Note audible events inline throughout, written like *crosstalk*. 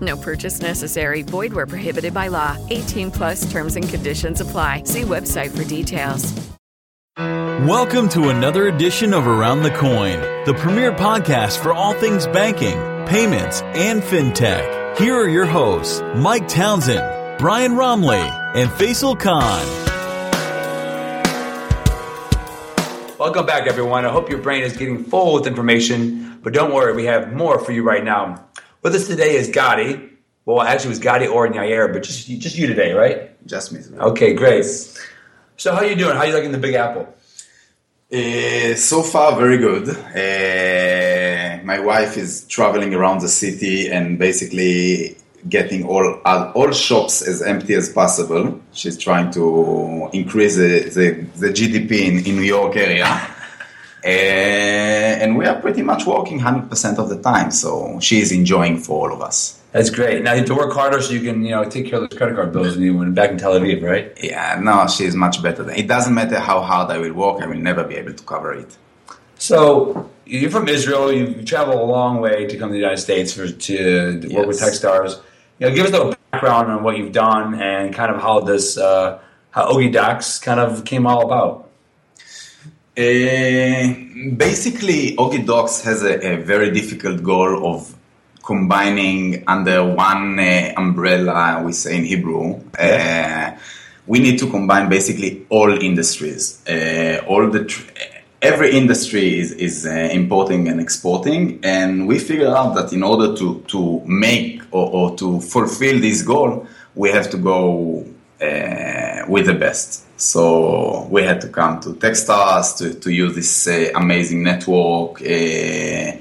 No purchase necessary. Void where prohibited by law. 18 plus terms and conditions apply. See website for details. Welcome to another edition of Around the Coin, the premier podcast for all things banking, payments, and fintech. Here are your hosts, Mike Townsend, Brian Romley, and Faisal Khan. Welcome back, everyone. I hope your brain is getting full with information, but don't worry, we have more for you right now. With us today is Gadi. Well, actually, it was Gadi or Yair, but just just you today, right? Just me. today. Okay, great. So, how are you doing? How are you liking the Big Apple? Uh, so far, very good. Uh, my wife is traveling around the city and basically getting all uh, all shops as empty as possible. She's trying to increase the, the, the GDP in, in New York area. *laughs* Uh, and we are pretty much working 100% of the time, so she is enjoying for all of us. That's great. Now you have to work harder so you can, you know, take care of those credit card bills when you're back in Tel Aviv, right? Yeah, no, she is much better. Than, it doesn't matter how hard I will work, I will never be able to cover it. So you're from Israel. You travel a long way to come to the United States for to, to work with Techstars. You know, give us a little background on what you've done and kind of how this, uh, how Ogie Docs kind of came all about. Uh, basically, Ogi Docs has a, a very difficult goal of combining under one uh, umbrella, we say in Hebrew. Uh, we need to combine basically all industries, uh, all the tr- every industry is, is uh, importing and exporting, and we figured out that in order to to make or, or to fulfill this goal, we have to go with the best. So we had to come to Techstars to, to use this uh, amazing network, uh,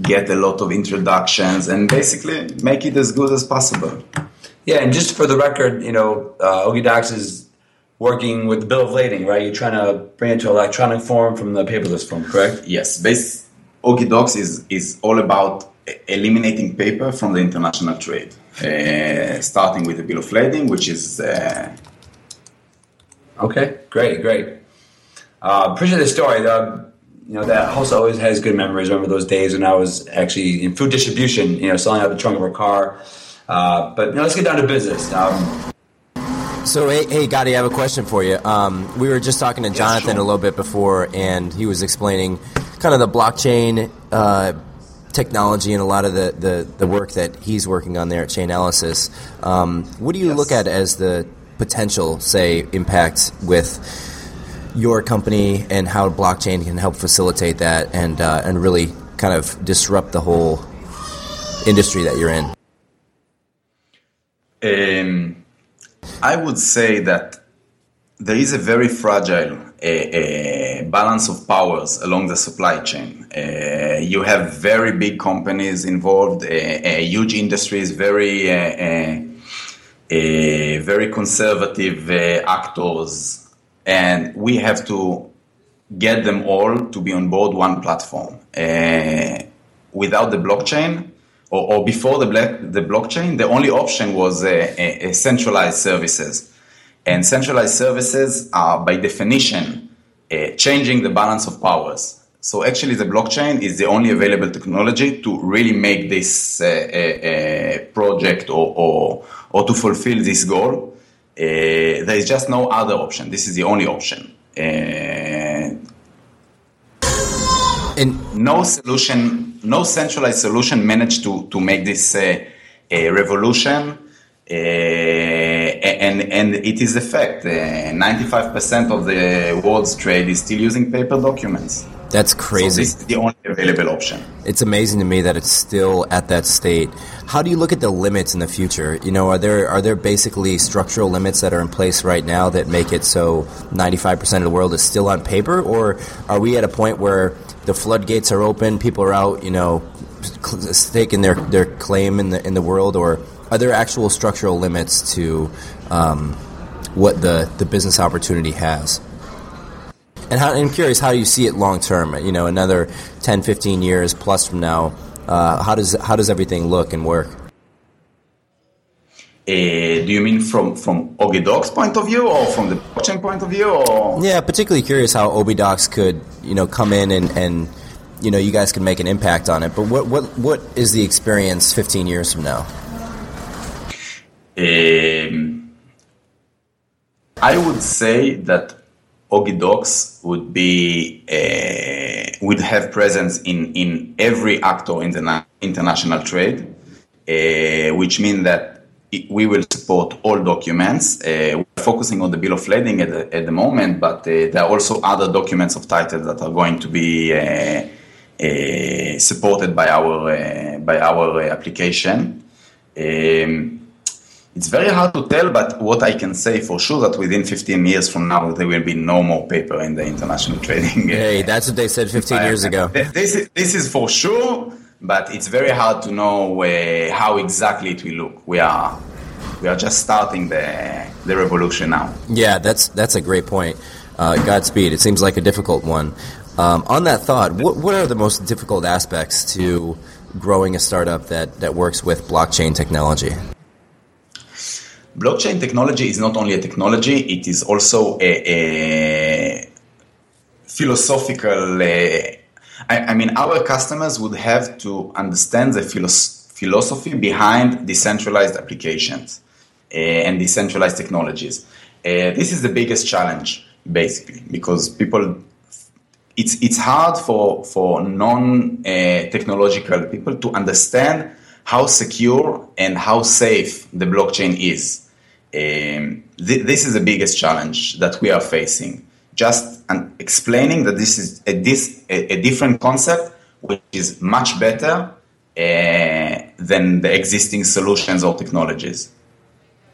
get a lot of introductions, and basically make it as good as possible. Yeah, and just for the record, you know, uh, Docs is working with the bill of lading, right? You're trying to bring it to electronic form from the paperless form, correct? Yes, base Okidocs is is all about eliminating paper from the international trade, uh, starting with the bill of lading, which is uh, Okay, great, great. Uh, appreciate the story. The, you know, that house always has good memories. I remember those days when I was actually in food distribution, you know, selling out the trunk of a car. Uh, but you know, let's get down to business. Um, So hey, hey, Gadi, I have a question for you. Um, we were just talking to Jonathan sure. a little bit before, and he was explaining kind of the blockchain uh, technology and a lot of the, the, the work that he's working on there at Chainalysis. Um, what do you Yes. look at as the potential, say, impact with your company and how blockchain can help facilitate that and uh, and really kind of disrupt the whole industry that you're in? Um, I would say that there is a very fragile balance of powers along the supply chain. Uh, you have very big companies involved, huge industries, very uh, uh, very conservative uh, actors, and we have to get them all to be on board one platform. Uh, without the blockchain, or, or before the, black, the blockchain, the only option was uh, uh, centralized services. And centralized services are, by definition, uh, changing the balance of powers. So actually, the blockchain is the only available technology to really make this uh, uh, uh, project or, or, or to fulfill this goal. Uh, there is just no other option. This is the only option. Uh, And no solution, no centralized solution managed to, to make this uh, a revolution. Uh, and and it is a fact. Ninety-five percent of the world's trade is still using paper documents. That's crazy. So this is the only available option. It's amazing to me that it's still at that state. How do you look at the limits in the future? You know, are there are there basically structural limits that are in place right now that make it so 95% of the world is still on paper or are we at a point where the floodgates are open, people are out, you know, staking their, their claim in the in the world or are there actual structural limits to um, what the, the business opportunity has? And how, I'm curious how do you see it long term. You know, another 10, 15 years plus from now, uh, how does how does everything look and work? Uh, do you mean from from ObiDocs point of view or from the blockchain point of view? Or? Yeah, particularly curious how ObiDocs could you know come in and, and you know you guys can make an impact on it. But what what what is the experience 15 years from now? Um, I would say that ObiDocs would be uh, would have presence in, in every actor in the international trade, uh, which means that we will support all documents. Uh, we're focusing on the bill of lading at the, at the moment, but uh, there are also other documents of title that are going to be uh, uh, supported by our by our application. Um, it's very hard to tell, but what I can say for sure that within 15 years from now, there will be no more paper in the international *laughs* trading. Hey, that's what they said 15 years ago. This is, this is for sure, but it's very hard to know uh, how exactly it will look. We are we are just starting the the revolution now. Yeah, that's that's a great point. Uh, Godspeed. It seems like a difficult one. Um, on that thought, what, what are the most difficult aspects to growing a startup that, that works with blockchain technology? Blockchain technology is not only a technology, it is also a, a philosophical. Uh, I, I, mean, our customers would have to understand the philos- philosophy behind decentralized applications uh, and decentralized technologies. Uh, this is the biggest challenge, basically, because people. It's, it's hard for, for non technological people to understand how secure and how safe the blockchain is. Um, th- this is the biggest challenge that we are facing. Just an- explaining that this is a, this, a, a different concept, which is much better uh, than the existing solutions or technologies.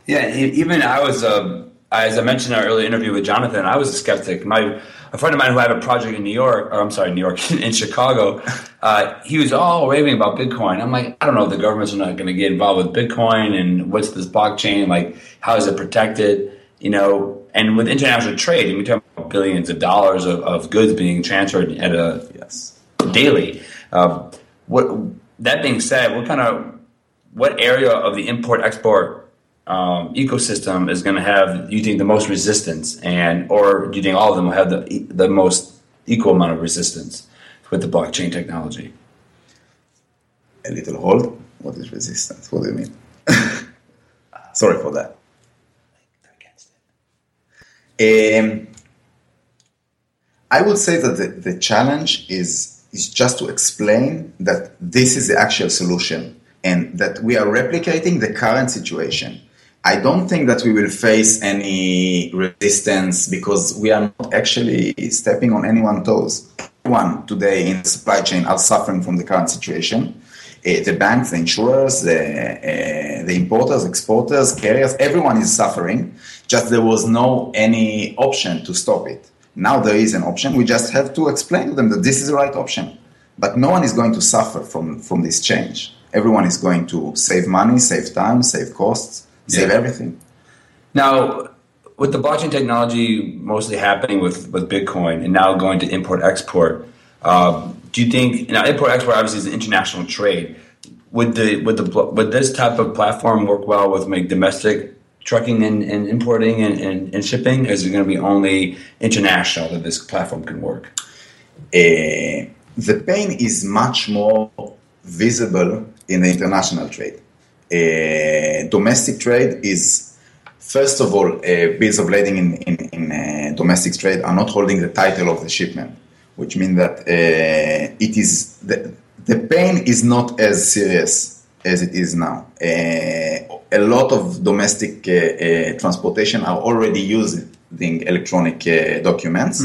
Yeah, even I was, uh, as I mentioned in our earlier interview with Jonathan, I was a skeptic. My a friend of mine who had a project in New York, or I'm sorry, New York, *laughs* in Chicago, uh, he was all raving about Bitcoin. I'm like, I don't know if the government's not going to get involved with Bitcoin and what's this blockchain, like, how is it protected? You know, and with international trade, and we talk about billions of dollars of, of goods being transferred at a yes daily. Uh, what that being said, what kind of what area of the import export um, ecosystem is going to have you think the most resistance, and or do you think all of them will have the the most equal amount of resistance with the blockchain technology? A little hold. What is resistance? What do you mean? *laughs* Sorry for that. Um, I would say that the, the challenge is is just to explain that this is the actual solution and that we are replicating the current situation. I don't think that we will face any resistance because we are not actually stepping on anyone's toes. Everyone today in the supply chain are suffering from the current situation. Uh, the banks, the insurers, the, uh, the importers, exporters, carriers, everyone is suffering. Just there was no any option to stop it. Now there is an option. We just have to explain to them that this is the right option. But no one is going to suffer from, from this change. Everyone is going to save money, save time, save costs save yeah. everything. Now, with the blockchain technology mostly happening with, with Bitcoin and now going to import export, uh, do you think now import export obviously is an international trade? Would the would the would this type of platform work well with like domestic trucking and, and importing and, and, and shipping? Is it going to be only international that this platform can work? Uh, the pain is much more visible in the international trade. Uh, domestic trade is, first of all, uh, bills of lading in, in, in uh, domestic trade are not holding the title of the shipment, which means that uh, it is the, the pain is not as serious as it is now. Uh, a lot of domestic uh, uh, transportation are already using electronic uh, documents.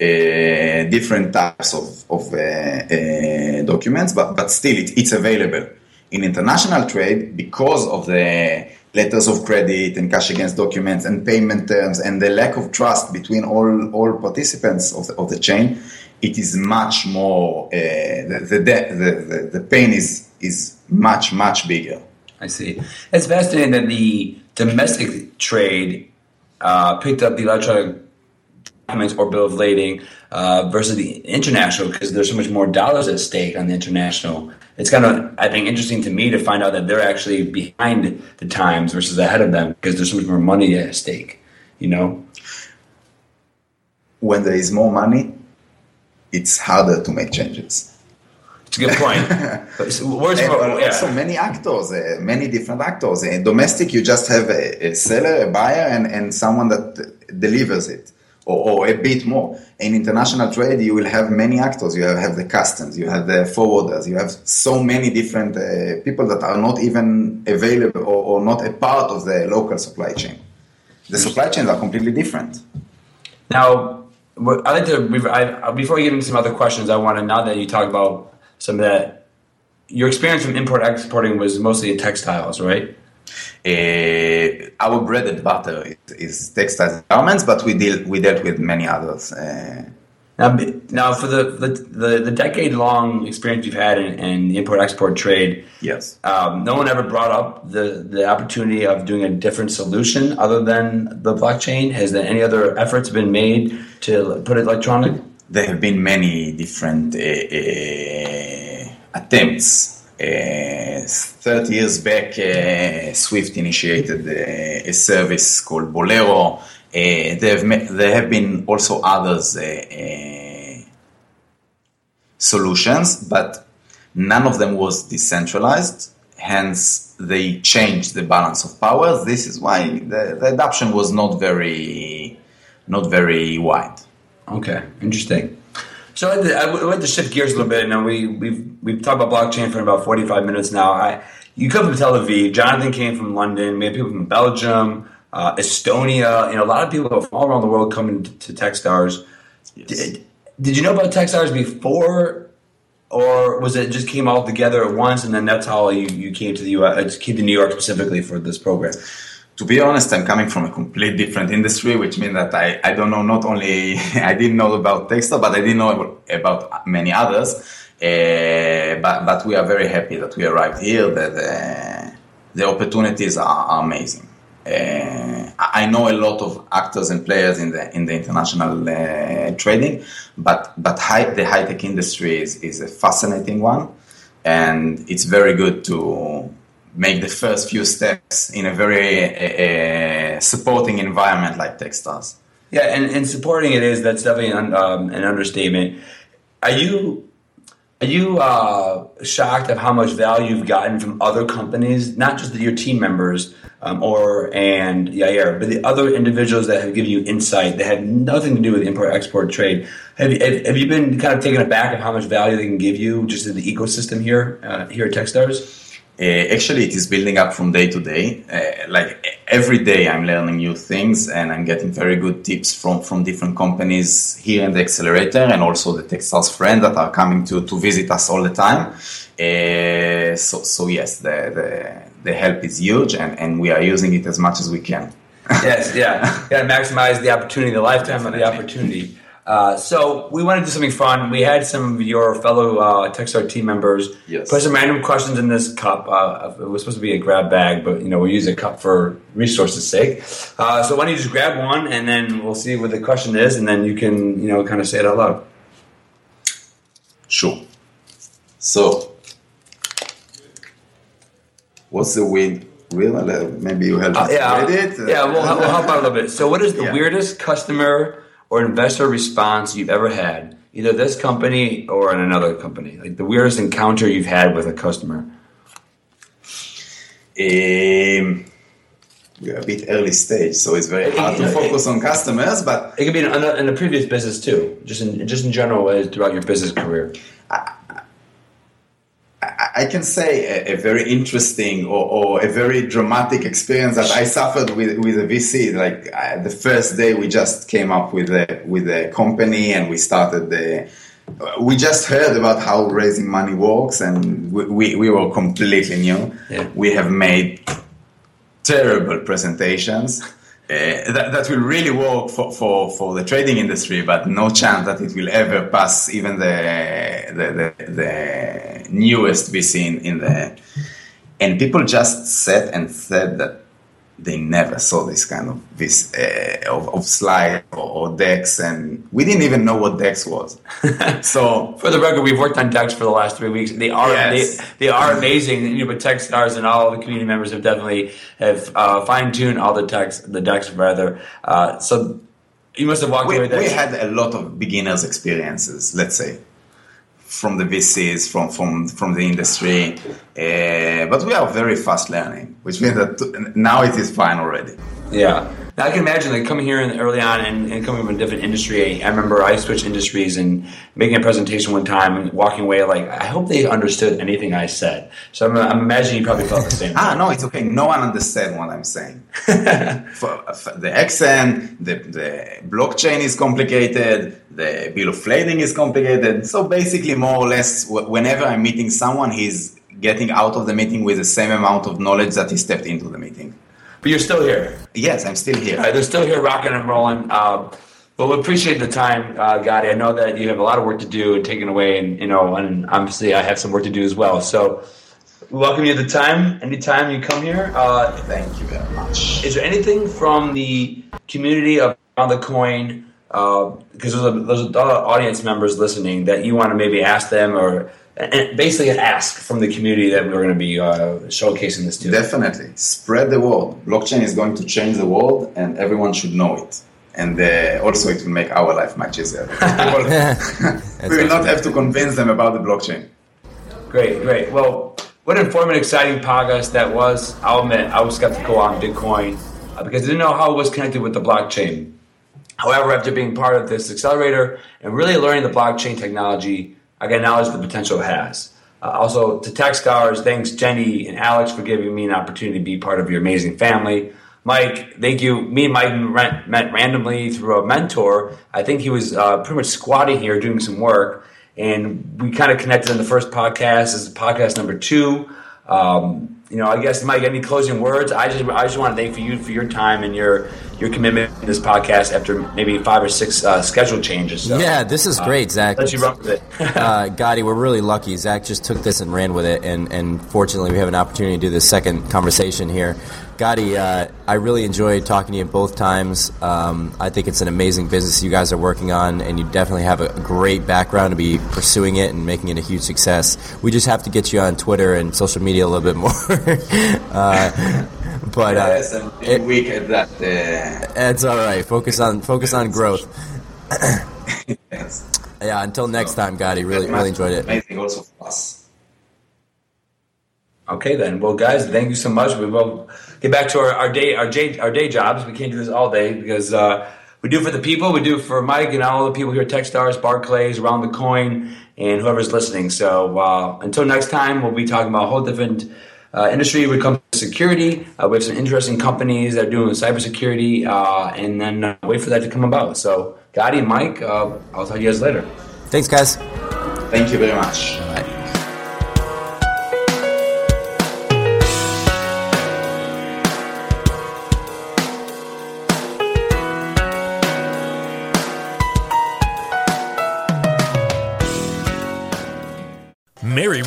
Uh, different types of, of uh, uh, documents, but, but still it, it's available. In international trade, because of the letters of credit and cash against documents and payment terms and the lack of trust between all, all participants of the, of the chain, it is much more, uh, the, the, the, the, pain is, is much, much bigger. I see. It's fascinating that the domestic trade uh, picked up the electronic documents or bill of lading uh, versus the international because there's so much more dollars at stake on the international. It's kind of, I think, interesting to me to find out that they're actually behind the times versus ahead of them because there's so much more money at stake. You know, When there is more money, it's harder to make changes. it's a good point. *laughs* So where's And more- uh, yeah. also many actors, uh, many different actors. In domestic, you just have a, a seller, a buyer, and, and someone that uh, delivers it, or, or a bit more. In international trade, you will have many actors. You have, have the customs, you have the forwarders, you have so many different uh, people that are not even available or, or not a part of the local supply chain. The supply chains are completely different. Now, I'd like to I, I- before we get into some other questions. I want to now that you talk about some of that, your experience from import exporting was mostly in textiles, right? Uh, our bread and butter is, is textiles and garments, but we deal we dealt with many others. Uh, Now, now for the the, the, the decade long experience you've had in, in import export trade, yes. um, no one ever brought up the the opportunity of doing a different solution other than the blockchain. Has there any other efforts been made to put it electronic? There have been many different uh, uh, attempts. Uh, 30 years back, uh, Swift initiated uh, a service called Bolero. There, have ma- there have been also others solutions, but none of them was decentralized. Hence, they changed the balance of powers. This is why the, the adoption was not very, not very wide. Okay, interesting. So I'd like to- I would like to shift gears a little bit. Now we we've we've talked about blockchain for about forty five minutes now. I you come from Tel Aviv. Jonathan came from London. We have people from Belgium, uh, Estonia. You know, a lot of people from all around the world coming to, to TechStars. Did, did you know about TechStars before, or was it just came all together at once, and then that's how you, you came to the U.S. Came to New York specifically for this program? To be honest, I'm coming from a complete different industry, which means that I, I don't know not only *laughs* I didn't know about textile, but I didn't know about many others. Uh, but but we are very happy that we arrived here. That uh, the opportunities are, are amazing. Uh, I know a lot of actors and players in the in the international uh, trading, but but high, the high tech industry is, is a fascinating one, and it's very good to make the first few steps in a very uh, uh, supporting environment like Techstars. Yeah, and, and supporting it is that's definitely an, um, an understatement. Are you are you uh, shocked of how much value you've gotten from other companies, not just your team members um, or and Yair, but the other individuals that have given you insight that had nothing to do with import export trade? Have have you been kind of taken aback of how much value they can give you just in the ecosystem here uh, here at TechStars? Uh, actually, it is building up from day to day. Uh, like every day, I'm learning new things, and I'm getting very good tips from from different companies here in the accelerator, and also the Techstars friends that are coming to to visit us all the time. Uh, so so yes, the, the the help is huge, and and we are using it as much as we can. yes, yeah. *laughs* To maximize the opportunity, the lifetime of the opportunity. Uh, so we want to do something fun. We had some of your fellow uh, Techstars team members Yes. put some random questions in this cup. Uh, it was supposed to be a grab bag, but you know we use a cup for resources' sake. Uh, so why don't you just grab one, and then we'll see what the question is, and then you can you know kind of say it out loud. Sure. So, what's the weird? Real? Uh, Maybe you help Uh, yeah, it. yeah. We'll, we'll help out a little bit. So, what is the *laughs* Yeah. weirdest customer or investor response you've ever had, either this company or in another company? Like the weirdest encounter you've had with a customer. Um, we're a bit early stage, so it's very hard to focus on customers. But It could be in, a- in a previous business too, just in just in general uh, throughout your business career. I, I can say a, a very interesting or, or, a very dramatic experience that I suffered with, with a VC. Like uh, the first day, we just came up with a with a company and we started the. We just heard about how raising money works, and we, we, we were completely new. Yeah. We have made terrible presentations uh, that, that will really work for, for, for the trading industry, but no chance that it will ever pass even the, the, the, the newest VC in, in the. And people just said and said that they never saw this kind of this uh, of, of slide or, or, decks, and we didn't even know what decks was. *laughs* so, for the record, we've worked on decks for the last three weeks. They are yes. they, they, are amazing. You know, but Techstars and all the community members have definitely have uh, fine tuned all the decks the decks rather. Uh, so you must have walked we, away. We had a lot of beginners experiences. Let's say from the VCs, from from from the industry, uh, but we are very fast learning, which means that now it is fine already. Yeah. I can imagine like coming here early on and, and, coming from a different industry. I remember I switched industries and making a presentation one time and walking away like I hope they understood anything I said. So I'm, I'm imagining you probably felt the same. ah, no, it's okay. No one understood what I'm saying. *laughs* for, for the accent, the, the blockchain is complicated. The bill of lading is complicated. So basically, more or less, whenever I'm meeting someone, he's getting out of the meeting with the same amount of knowledge that he stepped into the meeting. But you're still here. Yes, I'm still here. they're still here rocking and rolling. Um, but we appreciate the time, uh, Gadi. I know that you have a lot of work to do and taking away, and you know, and obviously I have some work to do as well. So, we welcome you at the time. Anytime you come here, uh, thank you very much. Is there anything from the community of on the coin? Because uh, there's a, there's a lot of audience members listening that you want to maybe ask them or basically an ask from the community that we're going to be uh, showcasing this to. Definitely. Spread the word. Blockchain is going to change the world and everyone should know it. And uh, also, it will make our life much easier. *laughs* we will not have to convince them about the blockchain. Great, great. Well, what an informative, exciting podcast that was. I'll admit, I was skeptical on Bitcoin uh, because I didn't know how it was connected with the blockchain. However, after being part of this accelerator and really learning the blockchain technology, I can acknowledge the potential it has. Uh, also, to Techstars, thanks Jenny and Alex for giving me an opportunity to be part of your amazing family. Mike, thank you. Me and Mike met randomly through a mentor. I think he was uh, pretty much squatting here doing some work, and we kind of connected in the first podcast. This is podcast number two. Um, you know, I guess Mike, any closing words? I just I just want to thank for you for your time and your your commitment to this podcast after maybe five or six uh, schedule changes. So, yeah, this is great, uh, Zach. Let you run with it. *laughs* uh, Gadi, we're really lucky. Zach just took this and ran with it, and and fortunately, we have an opportunity to do this second conversation here. Gadi, uh, I really enjoyed talking to you both times. Um, I think it's an amazing business you guys are working on, and you definitely have a great background to be pursuing it and making it a huge success. We just have to get you on Twitter and social media a little bit *laughs* more. *laughs* uh, but uh, yes, I'm it, weak at that. Uh, that's all right. Focus on focus on growth. *laughs* yes. Yeah. Until next time, Gadi. Really, really enjoyed it. Amazing, also for us. Okay, then. Well, guys, thank you so much. We will get back to our, our day our day our day jobs. We can't do this all day because uh, we do it for the people. We do it for Mike and all the people here at Techstars, Barclays, Around the Coin, and whoever's listening. So uh, until next time, we'll be talking about a whole different uh, industry would come to security. Uh, we have some interesting companies that are doing cybersecurity, uh, and then uh, wait for that to come about. So, Gadi and Mike, I'll talk to you guys later. Thanks, guys. Thank you very much.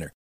winner.